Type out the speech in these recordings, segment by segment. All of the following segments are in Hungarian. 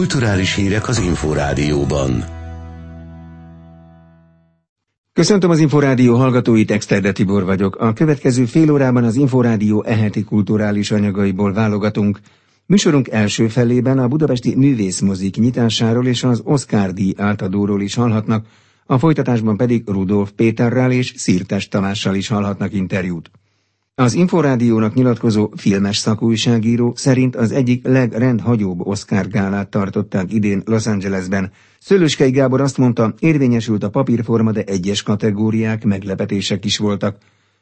Kulturális hírek az Inforádióban. Köszöntöm az Inforádió hallgatóit, Exterde Tibor vagyok. A következő fél órában az Inforádió eheti kulturális anyagaiból válogatunk. Műsorunk első felében a budapesti művészmozik nyitásáról és az Oscar díj átadóról is hallhatnak, a folytatásban pedig Rudolf Péterrel és Szirtes Tamással is hallhatnak interjút. Az Inforádiónak nyilatkozó filmes szakújságíró szerint az egyik legrendhagyóbb Oscar gálát tartották idén Los Angelesben. Szőlőskei Gábor azt mondta, érvényesült a papírforma, de egyes kategóriák meglepetések is voltak.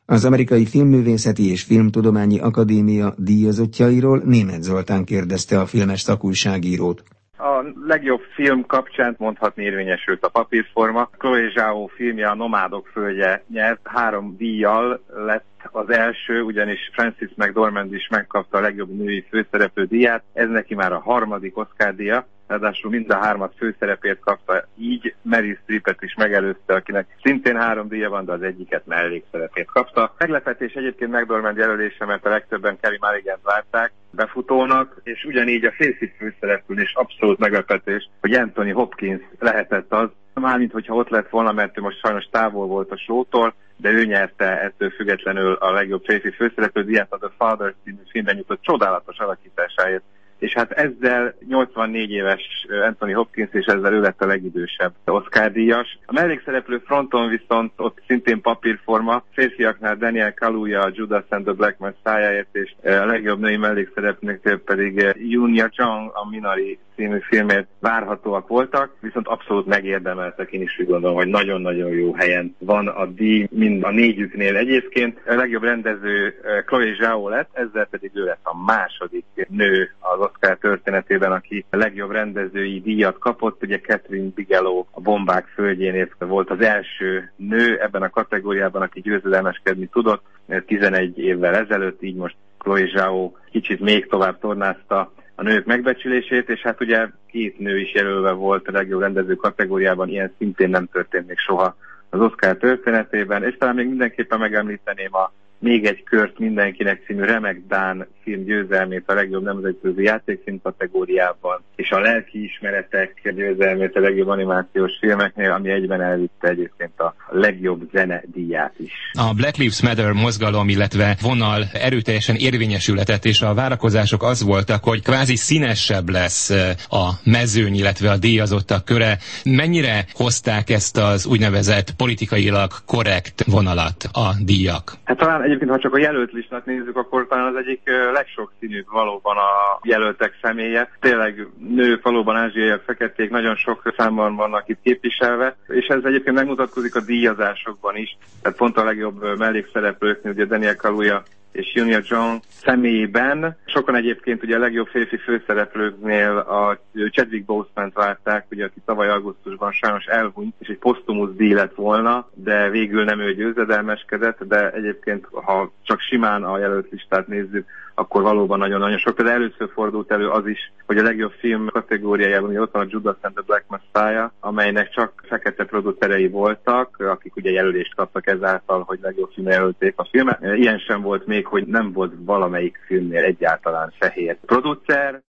Az Amerikai Filmművészeti és Filmtudományi Akadémia díjazottjairól Német Zoltán kérdezte a filmes szakújságírót. A legjobb film kapcsán mondhatni érvényesült a papírforma. Chloe Zhao filmje a Nomádok földje nyert, három díjjal lett az első, ugyanis Francis McDormand is megkapta a legjobb női főszereplő díját, ez neki már a harmadik Oscar díja, ráadásul mind a hármat főszerepért kapta, így Mary Streepet is megelőzte, akinek szintén három díja van, de az egyiket mellékszerepét kapta. Meglepetés egyébként McDormand jelölése, mert a legtöbben Kelly Mulligan várták befutónak, és ugyanígy a férfi főszereplőn is abszolút meglepetés, hogy Anthony Hopkins lehetett az, mármint hogyha ott lett volna, mert ő most sajnos távol volt a sótól, de ő nyerte ettől függetlenül a legjobb férfi főszereplő díjat, a The Father című filmben jutott csodálatos alakításáért és hát ezzel 84 éves Anthony Hopkins, és ezzel ő lett a legidősebb Oscar díjas. A mellékszereplő fronton viszont ott szintén papírforma, férfiaknál Daniel Kaluuya, Judas and the Black messiah és a legjobb női mellékszereplőnek pedig Yunya Chang, a Minari című filmért várhatóak voltak, viszont abszolút megérdemeltek, én is úgy gondolom, hogy nagyon-nagyon jó helyen van a díj, mind a négyüknél egyébként. A legjobb rendező Chloe Zhao lett, ezzel pedig ő lett a második nő az Oscar történetében, aki a legjobb rendezői díjat kapott. Ugye Catherine Bigelow a Bombák földjén volt az első nő ebben a kategóriában, aki győzedelmeskedni tudott 11 évvel ezelőtt, így most Chloe Zhao kicsit még tovább tornázta a nők megbecsülését, és hát ugye két nő is jelölve volt a legjobb rendező kategóriában, ilyen szintén nem történt még soha az Oscar történetében, és talán még mindenképpen megemlíteném a még egy kört mindenkinek című remek Dán film győzelmét a legjobb nemzetközi játékfilm kategóriában, és a lelki ismeretek győzelmét a legjobb animációs filmeknél, ami egyben elvitte egyébként a legjobb zene díját is. A Black Lives Matter mozgalom, illetve vonal erőteljesen érvényesületett, és a várakozások az voltak, hogy kvázi színesebb lesz a mezőny, illetve a díjazottak köre. Mennyire hozták ezt az úgynevezett politikailag korrekt vonalat a díjak? Hát talán egyébként, ha csak a jelölt listát nézzük, akkor talán az egyik legsokszínűbb valóban a jelöltek személye. Tényleg nők, valóban ázsiaiak, feketék, nagyon sok számban vannak itt képviselve, és ez egyébként megmutatkozik a díjazásokban is. Tehát pont a legjobb mellékszereplőknél, ugye Daniel Kaluuya és Junior John személyében. Sokan egyébként ugye a legjobb férfi főszereplőknél a Chadwick Boseman várták, ugye, aki tavaly augusztusban sajnos elhunyt, és egy posztumusz díj lett volna, de végül nem ő győzedelmeskedett, de egyébként, ha csak simán a jelölt listát nézzük, akkor valóban nagyon-nagyon sok. De először fordult elő az is, hogy a legjobb film kategóriájában ugye ott van a Judas and the Black Messiah, amelynek csak fekete producerei voltak, akik ugye jelölést kaptak ezáltal, hogy legjobb film jelölték a filmet. Ilyen sem volt még, hogy nem volt valamelyik filmnél egyáltalán fehér producer.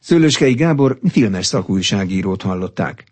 Szőlőskei Gábor filmes szakújságírót hallották.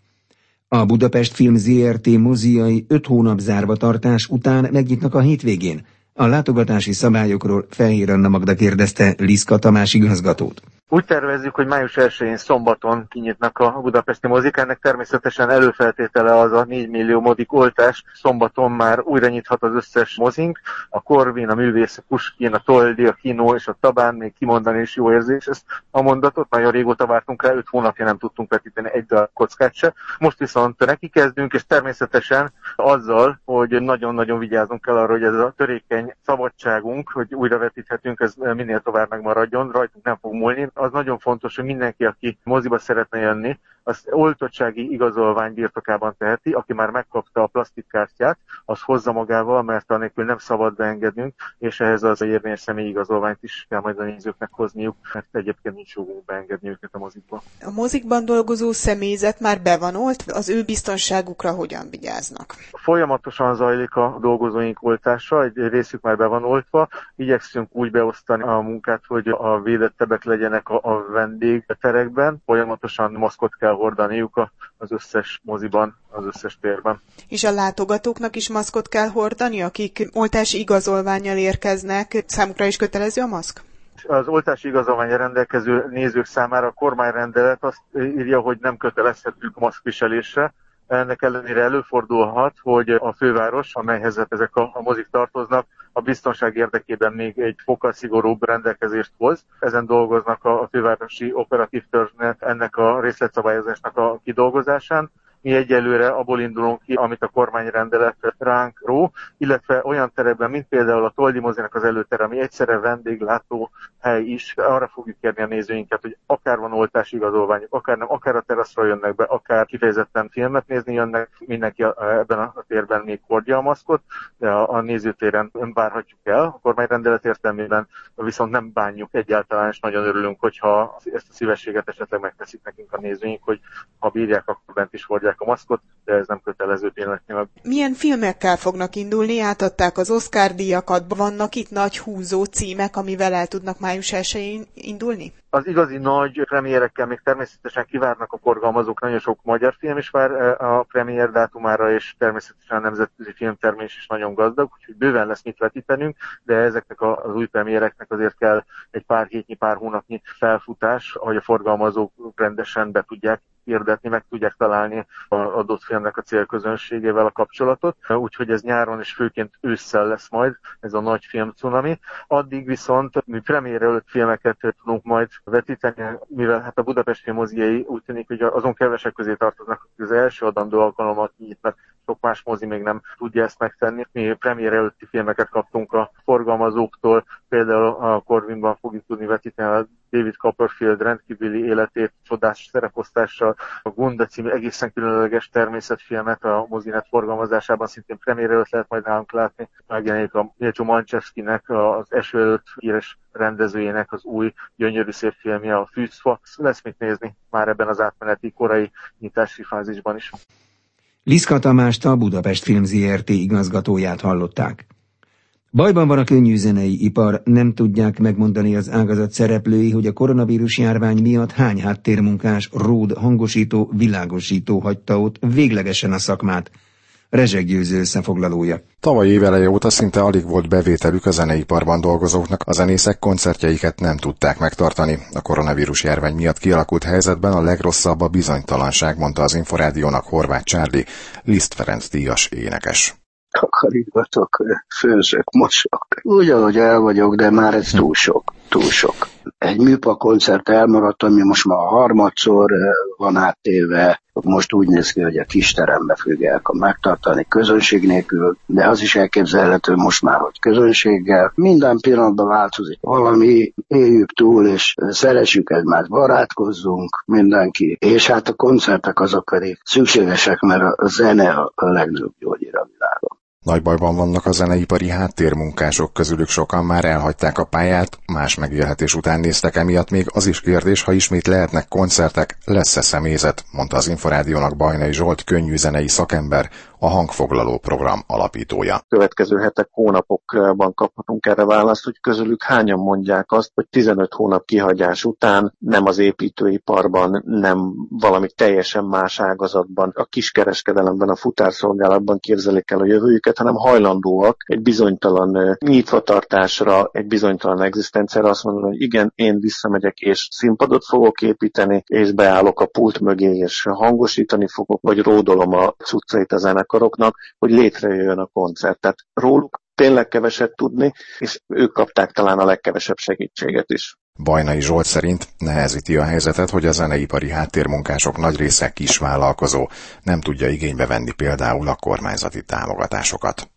A Budapest Film ZRT moziai öt hónap zárva tartás után megnyitnak a hétvégén. A látogatási szabályokról Fehér Anna Magda kérdezte Liszka Tamás igazgatót. Úgy tervezzük, hogy május 1-én szombaton kinyitnak a budapesti mozik. Ennek természetesen előfeltétele az a 4 millió modik oltás. Szombaton már újra nyithat az összes mozink. A Korvin, a Művész, a Puskin, a Toldi, a Kino és a Tabán, még kimondani is jó érzés ezt a mondatot. Nagyon régóta vártunk rá, 5 hónapja nem tudtunk vetíteni egy darab kockát se. Most viszont neki kezdünk, és természetesen azzal, hogy nagyon-nagyon vigyázunk kell arra, hogy ez a törékeny szabadságunk, hogy újra vetíthetünk, ez minél tovább megmaradjon, rajtunk nem fog múlni az nagyon fontos, hogy mindenki, aki moziba szeretne jönni, az oltottsági igazolvány birtokában teheti, aki már megkapta a plastikkártyát, az hozza magával, mert anélkül nem szabad beengednünk, és ehhez az érvényes személyi igazolványt is kell majd a nézőknek hozniuk, mert egyébként nincs jogunk beengedni őket a mozikba. A mozikban dolgozó személyzet már be van olt, az ő biztonságukra hogyan vigyáznak? Folyamatosan zajlik a dolgozóink oltása, egy részük már be van oltva, igyekszünk úgy beosztani a munkát, hogy a védettebbek legyenek a, a vendégterekben, folyamatosan maszkot kell hordaniuk az összes moziban, az összes térben. És a látogatóknak is maszkot kell hordani, akik oltási igazolványjal érkeznek, számukra is kötelező a maszk? az oltási igazolványa rendelkező nézők számára a kormányrendelet azt írja, hogy nem kötelezhetünk maszkviselésre, ennek ellenére előfordulhat, hogy a főváros, amelyhez ezek a, mozik tartoznak, a biztonság érdekében még egy fokkal szigorúbb rendelkezést hoz. Ezen dolgoznak a fővárosi operatív törzsnek ennek a részletszabályozásnak a kidolgozásán. Mi egyelőre abból indulunk ki, amit a kormányrendelet ránk ró, illetve olyan terekben, mint például a Toldi mozinak az előtere, ami egyszerre vendéglátó hely is, arra fogjuk kérni a nézőinket, hogy akár van oltási igazolványuk, akár nem, akár a teraszra jönnek be, akár kifejezetten filmet nézni jönnek, mindenki ebben a térben még hordja a maszkot, de a, a nézőtéren várhatjuk el. A kormányrendelet értelmében viszont nem bánjuk egyáltalán, és nagyon örülünk, hogyha ezt a szívességet esetleg megteszik nekünk a nézőink, hogy ha bírják, akkor bent is hordják a maszkot, de ez nem kötelező pillanatnyilag. Milyen filmekkel fognak indulni? Átadták az Oscar díjakat, vannak itt nagy húzó címek, amivel el tudnak május 1 indulni? Az igazi nagy premiérekkel még természetesen kivárnak a forgalmazók, nagyon sok magyar film is vár a premier dátumára, és természetesen a nemzetközi filmtermés is nagyon gazdag, úgyhogy bőven lesz mit vetítenünk, de ezeknek az új premiéreknek azért kell egy pár hétnyi, pár hónapnyi felfutás, hogy a forgalmazók rendesen be tudják hirdetni, meg tudják találni az adott filmnek a célközönségével a kapcsolatot. Úgyhogy ez nyáron és főként ősszel lesz majd ez a nagy film cunami. Addig viszont mi premier előtt filmeket tudunk majd vetíteni, mivel hát a budapesti moziai úgy tűnik, hogy azon kevesek közé tartoznak, hogy az első adandó alkalommal kinyitnak sok más mozi még nem tudja ezt megtenni. Mi premier előtti filmeket kaptunk a forgalmazóktól, például a Corvinban fogjuk tudni vetíteni a David Copperfield rendkívüli életét csodás szereposztással, a Gunda című egészen különleges természetfilmet a mozinet forgalmazásában szintén premier előtt lehet majd nálunk látni. Megjelenik a Mircea Mancsevszkinek, az eső előtt híres rendezőjének az új gyönyörű szép filmje, a Fűzfa. Lesz mit nézni már ebben az átmeneti korai nyitási fázisban is. Liszka Tamást a Budapest Film ZRT igazgatóját hallották. Bajban van a könnyű zenei ipar, nem tudják megmondani az ágazat szereplői, hogy a koronavírus járvány miatt hány háttérmunkás, ród, hangosító, világosító hagyta ott véglegesen a szakmát. Rezseg Győző összefoglalója. Tavaly éveleje óta szinte alig volt bevételük a zeneiparban dolgozóknak, a zenészek koncertjeiket nem tudták megtartani. A koronavírus járvány miatt kialakult helyzetben a legrosszabb a bizonytalanság, mondta az Inforádiónak Horváth Csárli, Liszt Ferenc díjas énekes takarítgatok, főzök, mosok. Úgy, ahogy el vagyok, de már ez túl sok, túl sok. Egy műpa koncert elmaradt, ami most már harmadszor van áttéve, most úgy néz ki, hogy a kis terembe fogják megtartani közönség nélkül, de az is elképzelhető most már, hogy közönséggel. Minden pillanatban változik valami, éljük túl, és szeressük egymást, barátkozzunk mindenki. És hát a koncertek azok pedig szükségesek, mert a zene a legnagyobb gyógyír a világon. Nagy bajban vannak a zeneipari háttérmunkások, közülük sokan már elhagyták a pályát, más megélhetés után néztek emiatt még az is kérdés, ha ismét lehetnek koncertek, lesz-e személyzet, mondta az Inforádiónak Bajnai Zsolt könnyű zenei szakember, a hangfoglaló program alapítója. Következő hetek, hónapokban kaphatunk erre választ, hogy közülük hányan mondják azt, hogy 15 hónap kihagyás után nem az építőiparban, nem valami teljesen más ágazatban, a kiskereskedelemben, a futárszolgálatban képzelik el a jövőjüket, hanem hajlandóak egy bizonytalan nyitvatartásra, egy bizonytalan egzisztenciára azt mondani, hogy igen, én visszamegyek és színpadot fogok építeni, és beállok a pult mögé, és hangosítani fogok, vagy ródolom a cuccait a zenek zenekaroknak, hogy létrejöjjön a koncert. Tehát róluk tényleg keveset tudni, és ők kapták talán a legkevesebb segítséget is. Bajnai Zsolt szerint nehezíti a helyzetet, hogy a zeneipari háttérmunkások nagy része kisvállalkozó, nem tudja igénybe venni például a kormányzati támogatásokat.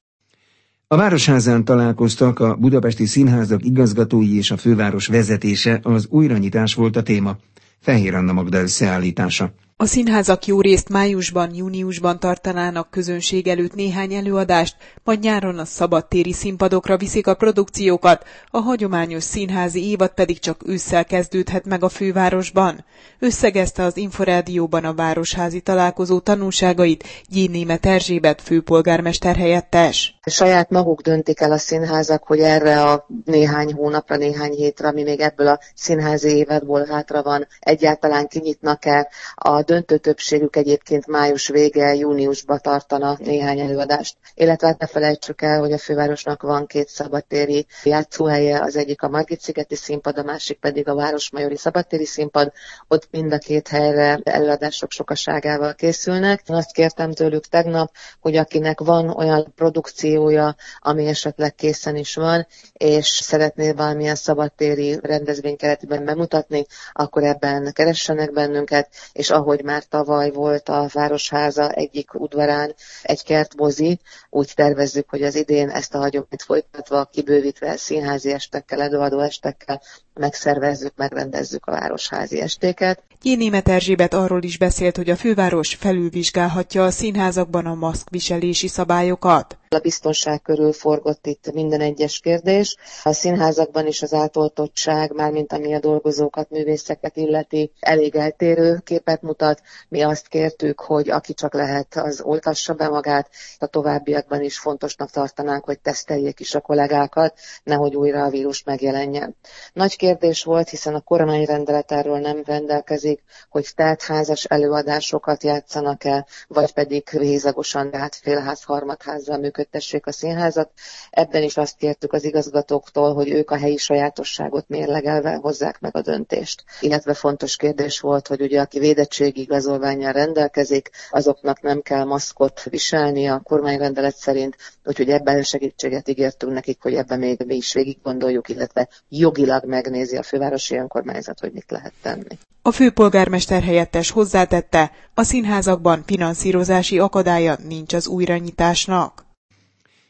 A Városházán találkoztak a budapesti színházak igazgatói és a főváros vezetése, az újranyitás volt a téma. Fehér Anna Magda összeállítása. A színházak jó részt májusban, júniusban tartanának közönség előtt néhány előadást, majd nyáron a szabadtéri színpadokra viszik a produkciókat, a hagyományos színházi évad pedig csak ősszel kezdődhet meg a fővárosban. Összegezte az Inforádióban a Városházi találkozó tanulságait Gyénémet Erzsébet főpolgármester helyettes. Saját maguk döntik el a színházak, hogy erre a néhány hónapra, néhány hétre, ami még ebből a színházi évadból hátra van, egyáltalán kinyitnak-e a döntő többségük egyébként május vége, júniusban tartana néhány előadást. Illetve hát ne felejtsük el, hogy a fővárosnak van két szabadtéri játszóhelye, az egyik a Margit-szigeti színpad, a másik pedig a Városmajori szabadtéri színpad. Ott mind a két helyre előadások sokaságával készülnek. Azt kértem tőlük tegnap, hogy akinek van olyan produkciója, ami esetleg készen is van, és szeretné valamilyen szabadtéri rendezvény keretében bemutatni, akkor ebben keressenek bennünket, és ahogy hogy már tavaly volt a Városháza egyik udvarán egy kertmozi, úgy tervezzük, hogy az idén ezt a hagyományt folytatva, kibővítve színházi estekkel, előadó estekkel megszervezzük, megrendezzük a városházi estéket. Jénémet Erzsébet arról is beszélt, hogy a főváros felülvizsgálhatja a színházakban a maszkviselési szabályokat. A biztonság körül forgott itt minden egyes kérdés. A színházakban is az átoltottság, mármint ami a dolgozókat, művészeket illeti, elég eltérő képet mutat. Mi azt kértük, hogy aki csak lehet, az oltassa be magát. A továbbiakban is fontosnak tartanánk, hogy teszteljék is a kollégákat, nehogy újra a vírus megjelenjen. Nagy kérdés volt, hiszen a kormányrendelet erről nem rendelkezik, hogy teltházas előadásokat játszanak el, vagy pedig hézagosan, tehát félház, harmadházzal működtessék a színházat. Ebben is azt kértük az igazgatóktól, hogy ők a helyi sajátosságot mérlegelve hozzák meg a döntést. Illetve fontos kérdés volt, hogy ugye aki védettségi igazolványjal rendelkezik, azoknak nem kell maszkot viselni a kormányrendelet szerint, úgyhogy ebben segítséget ígértünk nekik, hogy ebben még mi is végig gondoljuk, illetve jogilag meg megnézi a fővárosi önkormányzat, hogy mit lehet tenni. A főpolgármester helyettes hozzátette, a színházakban finanszírozási akadálya nincs az újranyitásnak.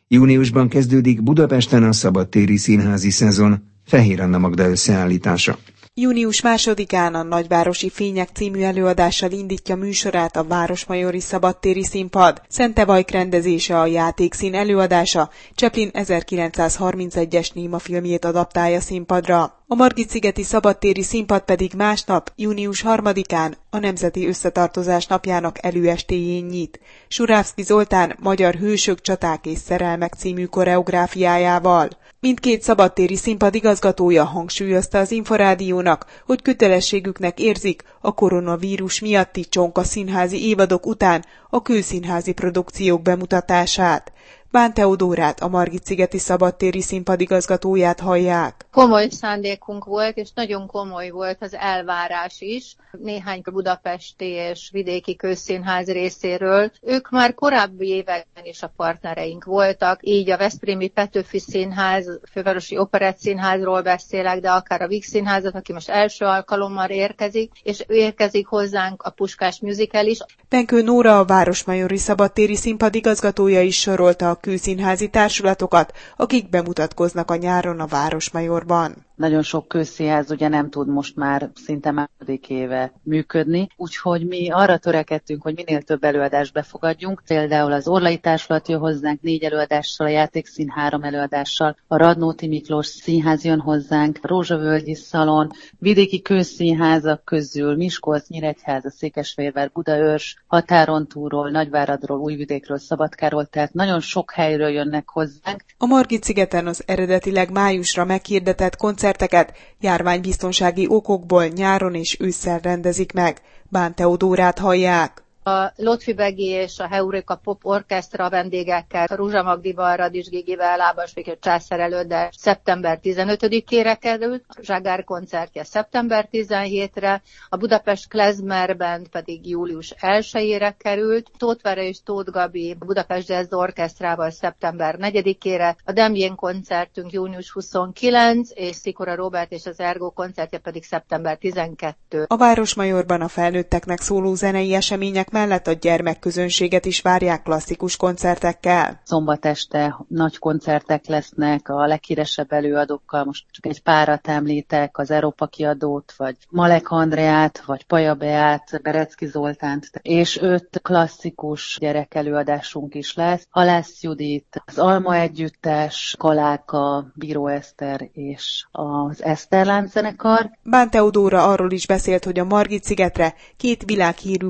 Júniusban kezdődik Budapesten a szabadtéri színházi szezon, Fehér Anna Magda összeállítása. Június másodikán a Nagyvárosi Fények című előadással indítja műsorát a Városmajori Szabadtéri Színpad. Szente Vajk rendezése a játékszín előadása, Cseplin 1931-es Néma filmjét adaptálja színpadra. A Margit-szigeti szabadtéri színpad pedig másnap, június 3-án a Nemzeti Összetartozás napjának előestéjén nyit. Surávszki Zoltán magyar hősök, csaták és szerelmek című koreográfiájával. Mindkét szabadtéri színpad igazgatója hangsúlyozta az Inforádiónak, hogy kötelességüknek érzik a koronavírus miatti csonka színházi évadok után a kőszínházi produkciók bemutatását. Bán Teodórát, a Margit-szigeti szabadtéri színpadigazgatóját hallják. Komoly szándékunk volt, és nagyon komoly volt az elvárás is néhány budapesti és vidéki közszínház részéről. Ők már korábbi években is a partnereink voltak, így a Veszprémi Petőfi Színház, Fővárosi Operett Színházról beszélek, de akár a Vix Színházat, aki most első alkalommal érkezik, és érkezik hozzánk a Puskás Musical is. Benkő Nóra, a Városmajori Szabadtéri színpadigazgatója is sorolta a külszínházi társulatokat, akik bemutatkoznak a nyáron a Városmajorban. Nagyon sok közszínház ugye nem tud most már szinte második éve működni, úgyhogy mi arra törekedtünk, hogy minél több előadást befogadjunk. Például az Orlai Társulat jön hozzánk négy előadással, a Játékszín három előadással, a Radnóti Miklós Színház jön hozzánk, a Rózsavölgyi Szalon, vidéki közszínházak közül Miskolc, Nyíregyháza, Székesfehérvár, Budaörs, határon túlról, Nagyváradról, Újvidékről, Szabadkáról, tehát nagyon sok helyről jönnek hozzánk. A Margit szigeten az eredetileg májusra meghirdetett koncerteket járványbiztonsági okokból nyáron és ősszel rendezik meg. Bán Teodórát hallják. A Lotfi Begi és a Heureka Pop Orchestra vendégekkel, Ruzsa Magdival, Radis Gigivel, Lábas Viktor Császár előtt, de szeptember 15-ére került, a Zságár koncertje szeptember 17-re, a Budapest Klezmer Band pedig július 1-ére került, Tóth és Tóth Gabi a Budapest Jazz Orchestrával szeptember 4-ére, a Demjén koncertünk június 29, és Szikora Robert és az Ergo koncertje pedig szeptember 12. A Városmajorban a felnőtteknek szóló zenei események mellett a gyermekközönséget is várják klasszikus koncertekkel. Szombat este nagy koncertek lesznek a leghíresebb előadókkal, most csak egy párat említek, az Európa kiadót, vagy Malek Andreát, vagy Paja Beát, Berecki Zoltánt, és öt klasszikus gyerekelőadásunk is lesz. Halász Judit, az Alma Együttes, Kaláka, Bíró Eszter és az Eszterlán zenekar. Bán Teodóra arról is beszélt, hogy a Margit szigetre két világhírű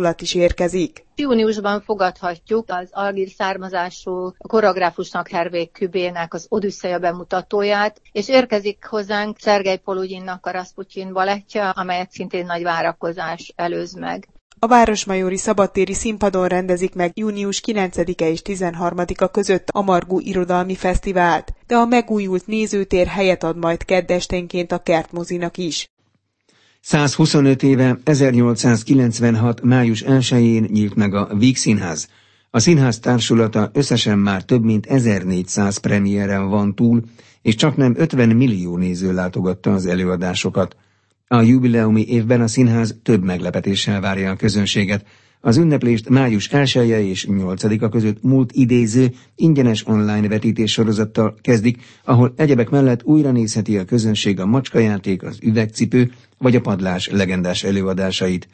balettársulat is érkezik. Júniusban fogadhatjuk az algír származású koreográfusnak Hervé Kübének az Odüsszeja bemutatóját, és érkezik hozzánk Szergej Polugyinnak a Rasputin balettja, amelyet szintén nagy várakozás előz meg. A Városmajori Szabadtéri Színpadon rendezik meg június 9-e és 13-a között a Margú Irodalmi Fesztivált, de a megújult nézőtér helyet ad majd keddesténként a kertmozinak is. 125 éve 1896. május 1-én nyílt meg a Víg Színház. A színház társulata összesen már több mint 1400 premiéren van túl, és csak nem 50 millió néző látogatta az előadásokat. A jubileumi évben a színház több meglepetéssel várja a közönséget. Az ünneplést május 1 -e és 8-a között múlt idéző ingyenes online vetítés sorozattal kezdik, ahol egyebek mellett újra nézheti a közönség a macskajáték, az üvegcipő vagy a padlás legendás előadásait.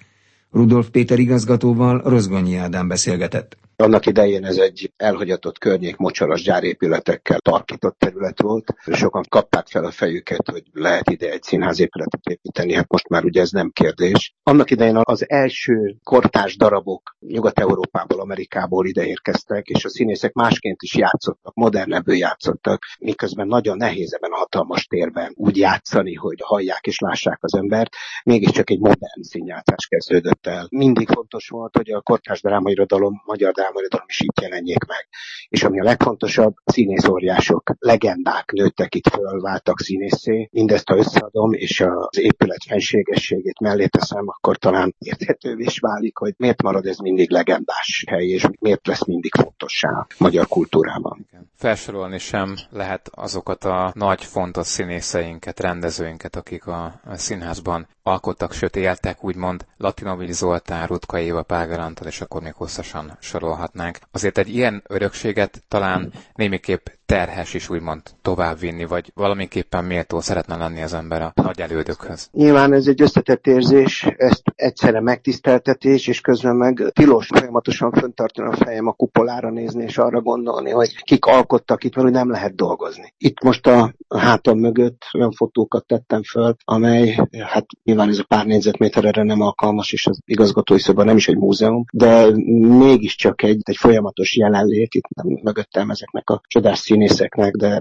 Rudolf Péter igazgatóval Rozgonyi Ádám beszélgetett. Annak idején ez egy elhagyatott környék mocsaras gyárépületekkel tarkított terület volt. Sokan kapták fel a fejüket, hogy lehet ide egy színházépületet építeni, hát most már ugye ez nem kérdés. Annak idején az első kortás darabok Nyugat-Európából, Amerikából ide érkeztek, és a színészek másként is játszottak, modernebből játszottak, miközben nagyon nehéz ebben a hatalmas térben úgy játszani, hogy hallják és lássák az embert. Mégiscsak egy modern színjátszás kezdődött el. Mindig fontos volt, hogy a kortás drámairodalom, magyar drámairodalom is itt jelenjék meg. És ami a legfontosabb, színészóriások, legendák nőttek itt föl, váltak színészé. Mindezt, ha összeadom, és az épület fenségességét mellé teszem, akkor talán érthetővé is válik, hogy miért marad ez mindig legendás hely, és miért lesz mindig fontossá magyar kultúrában. Felsorolni sem lehet azokat a nagy, fontos színészeinket, rendezőinket, akik a színházban alkottak, sőt éltek, úgymond Latinovics Zoltán, Rutka Éva, Págar és akkor még hosszasan sorolhatnánk. Azért egy ilyen örökséget talán némiképp terhes is úgymond továbbvinni, vagy valamiképpen méltó szeretne lenni az ember a nagy elődökhöz. Nyilván ez egy összetett érzés, ezt egyszerre megtiszteltetés, és közben meg tilos folyamatosan föntartani a fejem a kupolára nézni, és arra gondolni, hogy kik alkottak itt, mert nem lehet dolgozni. Itt most a hátam mögött olyan fotókat tettem föl, amely, hát nyilván ez a pár négyzetméter erre nem alkalmas, és az igazgatói szoba nem is egy múzeum, de mégiscsak egy, egy folyamatos jelenlét, itt mögöttem ezeknek a csodás színészeknek, de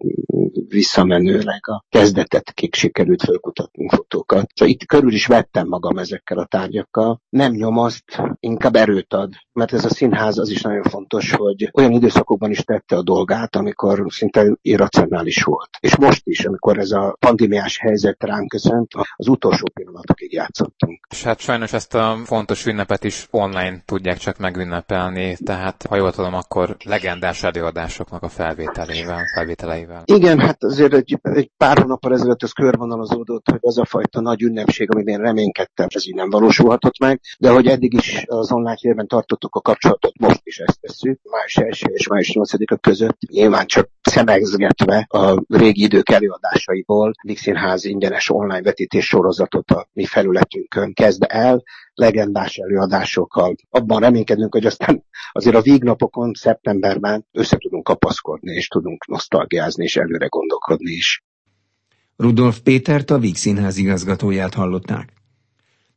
visszamenőleg a kezdetet kik sikerült felkutatni fotókat. Szóval itt körül is vettem magam ezekkel a tárgyakkal. Nem nyomaszt, inkább erőt ad, mert ez a színház az is nagyon fontos, hogy olyan időszakokban is tette a dolgát, amikor szinte irracionális volt. És most is, amikor ez a pandémiás helyzet ránk köszönt, az utolsó pillanatokig játszottunk. És hát sajnos ezt a fontos ünnepet is online tudják csak megünnepelni, tehát ha jól tudom, akkor legendás előadásoknak a felvételével, felvételeivel. Igen, hát azért egy, egy pár hónappal ezelőtt ez körvonalazódott, hogy az a fajta nagy ünnepség, amit én reménykedtem, ez így nem valósulhatott meg, de hogy eddig is az online térben tartottuk a kapcsolatot, most is ezt tesszük, május 1 és május 8-a között, nyilván csak szemegzgetve a régi idők előadásaiból, Színház ingyenes online vetítés sorozatot a mi felületünkön kezd el, legendás előadásokkal. Abban reménykedünk, hogy aztán azért a vígnapokon, szeptemberben össze tudunk kapaszkodni, és tudunk nosztalgiázni, és előre gondolkodni is. Rudolf Pétert a Víg Színház igazgatóját hallották.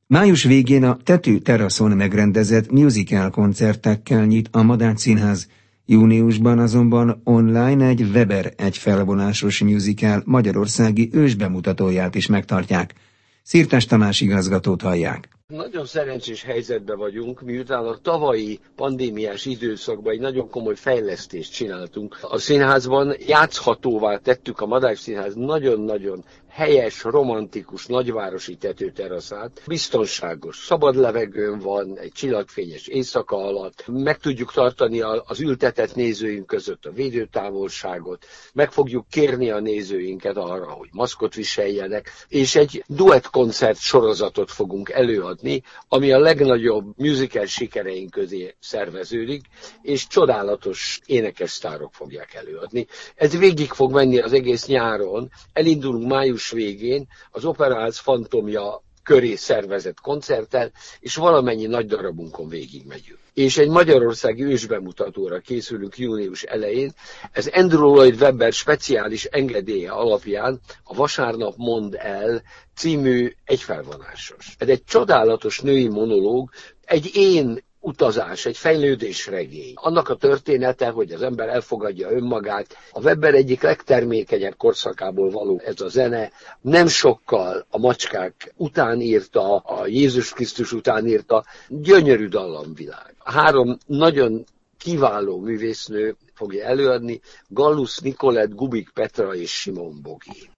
Május végén a Tető teraszon megrendezett musical koncertekkel nyit a Madács Színház, júniusban azonban online egy Weber egy felvonásos musical magyarországi ősbemutatóját is megtartják. Szirtes Tamás igazgatót hallják. Nagyon szerencsés helyzetben vagyunk, miután a tavalyi pandémiás időszakban egy nagyon komoly fejlesztést csináltunk. A színházban játszhatóvá tettük a Madács Színház nagyon-nagyon helyes, romantikus, nagyvárosi tetőteraszát. Biztonságos, szabad levegőn van, egy csillagfényes éjszaka alatt. Meg tudjuk tartani az ültetett nézőink között a védőtávolságot, meg fogjuk kérni a nézőinket arra, hogy maszkot viseljenek, és egy duett koncert sorozatot fogunk előadni, ami a legnagyobb musical sikereink közé szerveződik, és csodálatos énekes sztárok fogják előadni. Ez végig fog menni az egész nyáron, elindulunk május végén, az Operaház fantomja köré szervezett koncerttel, és valamennyi nagy darabunkon végig megyünk. És egy magyarországi ősbemutatóra készülünk június elején. Ez Andrew Lloyd Webber speciális engedélye alapján a Vasárnap mond el című egyfelvonásos. Ez egy csodálatos női monológ, egy én utazás, egy fejlődésregény. Annak a története, hogy az ember elfogadja önmagát. A Weber egyik legtermékenyebb korszakából való ez a zene. Nem sokkal a macskák után írta, a Jézus Krisztus után írta. Gyönyörű dallamvilág. Három nagyon kiváló művésznő fogja előadni, Gallus, Nikolett, Gubik Petra és Simon Bogi.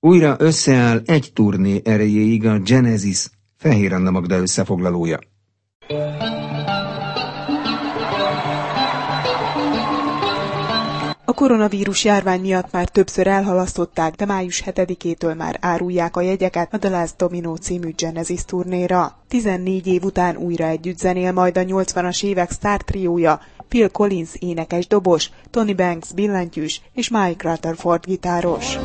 Újra összeáll egy turné erejéig a Genesis Fehér Anna Magda összefoglalója. A koronavírus járvány miatt már többször elhalasztották, de május 7-től már árulják a jegyeket a The Last Domino című Genesis turnéra. 14 év után újra együtt zenél majd a 80-as évek sztár triója, Phil Collins énekes dobos, Tony Banks billentyűs és Mike Rutherford gitáros.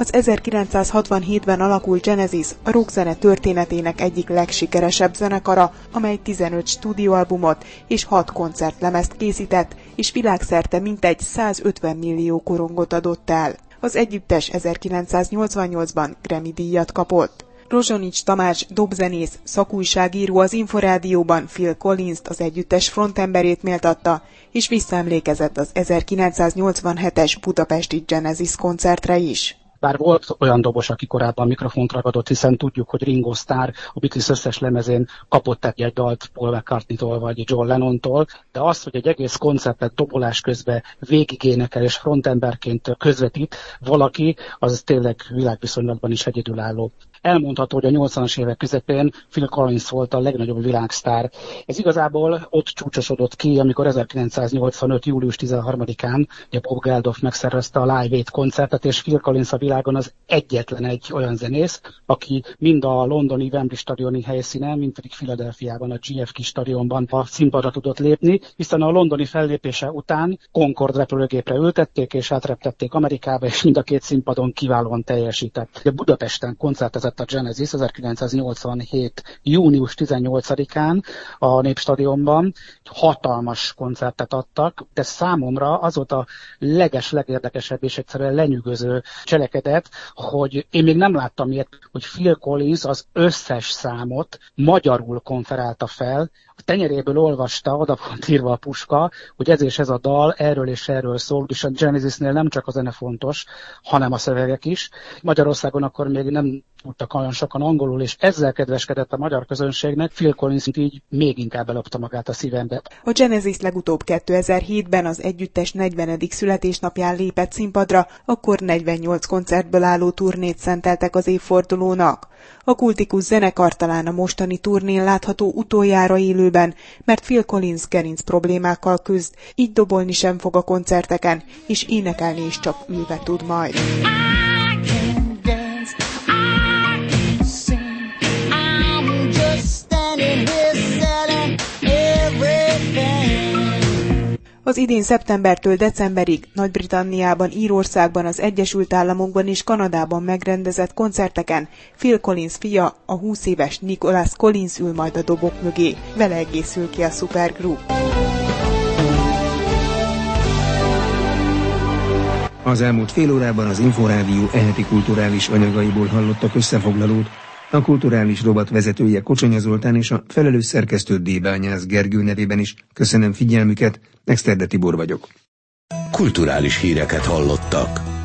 Az 1967-ben alakult Genesis a rockzene történetének egyik legsikeresebb zenekara, amely 15 stúdióalbumot és 6 koncertlemezt készített, és világszerte mintegy 150 millió korongot adott el. Az együttes 1988-ban Grammy díjat kapott. Rozsonics Tamás dobzenész, szakújságíró az Inforádióban Phil collins az együttes frontemberét méltatta, és visszaemlékezett az 1987-es Budapesti Genesis koncertre is. Bár volt olyan dobos, aki korábban mikrofont ragadott, hiszen tudjuk, hogy Ringo Starr a Beatles összes lemezén kapott egy dalt Paul McCartney-tól vagy John Lennon-tól, de az, hogy egy egész koncertet dobolás közben végig énekel és frontemberként közvetít valaki, az tényleg világviszonylatban is egyedülálló. Elmondható, hogy a 80-as évek közepén Phil Collins volt a legnagyobb világsztár. Ez igazából ott csúcsosodott ki, amikor 1985. július 13-án ugye Bob Geldof megszervezte a Live Aid koncertet, és Phil Collins a világon az egyetlen egy olyan zenész, aki mind a londoni Wembley stadioni helyszínen, mind pedig Philadelphiában a GFK stadionban a színpadra tudott lépni, hiszen a londoni fellépése után Concord repülőgépre ültették és átreptették Amerikába, és mind a két színpadon kiválóan teljesített. De Budapesten koncertezett a Genesis 1987. június 18-án a Népstadionban, hatalmas koncertet adtak, de számomra az volt a leges, legérdekesebb és egyszerűen lenyűgöző cselekedet, hogy én még nem láttam ilyet, hogy Phil Collins az összes számot magyarul konferálta fel, a tenyeréből olvasta, oda volt írva a puska, hogy ez és ez a dal erről és erről szól, és a Genesisnél nem csak a zene fontos, hanem a szövegek is. Magyarországon akkor még nem tudtak olyan sokan angolul, és ezzel kedveskedett a magyar közönségnek, Phil Collins így még inkább elopta magát a szívembe. A Genesis legutóbb 2007-ben az együttes 40. születésnapján lépett színpadra, akkor 48 koncertből álló turnét szenteltek az évfordulónak. A kultikus zenekar talán a mostani turnén látható utoljára élőben, mert Phil Collins gerinc problémákkal küzd, így dobolni sem fog a koncerteken, és énekelni is csak ülve tud majd. Az idén szeptembertől decemberig Nagy-Britanniában, Írországban, az Egyesült Államokban és Kanadában megrendezett koncerteken Phil Collins fia, a 20 éves Nicholas Collins ül majd a dobok mögé. Vele egészül ki a Supergroup. Az elmúlt fél órában az Inforádió eheti kulturális anyagaiból hallottak összefoglalót, a kulturális robot vezetője Kocsonya Zoltán és a felelős szerkesztő Débányász Gergő nevében is köszönöm figyelmüket, Exterde Tibor vagyok. Kulturális híreket hallottak.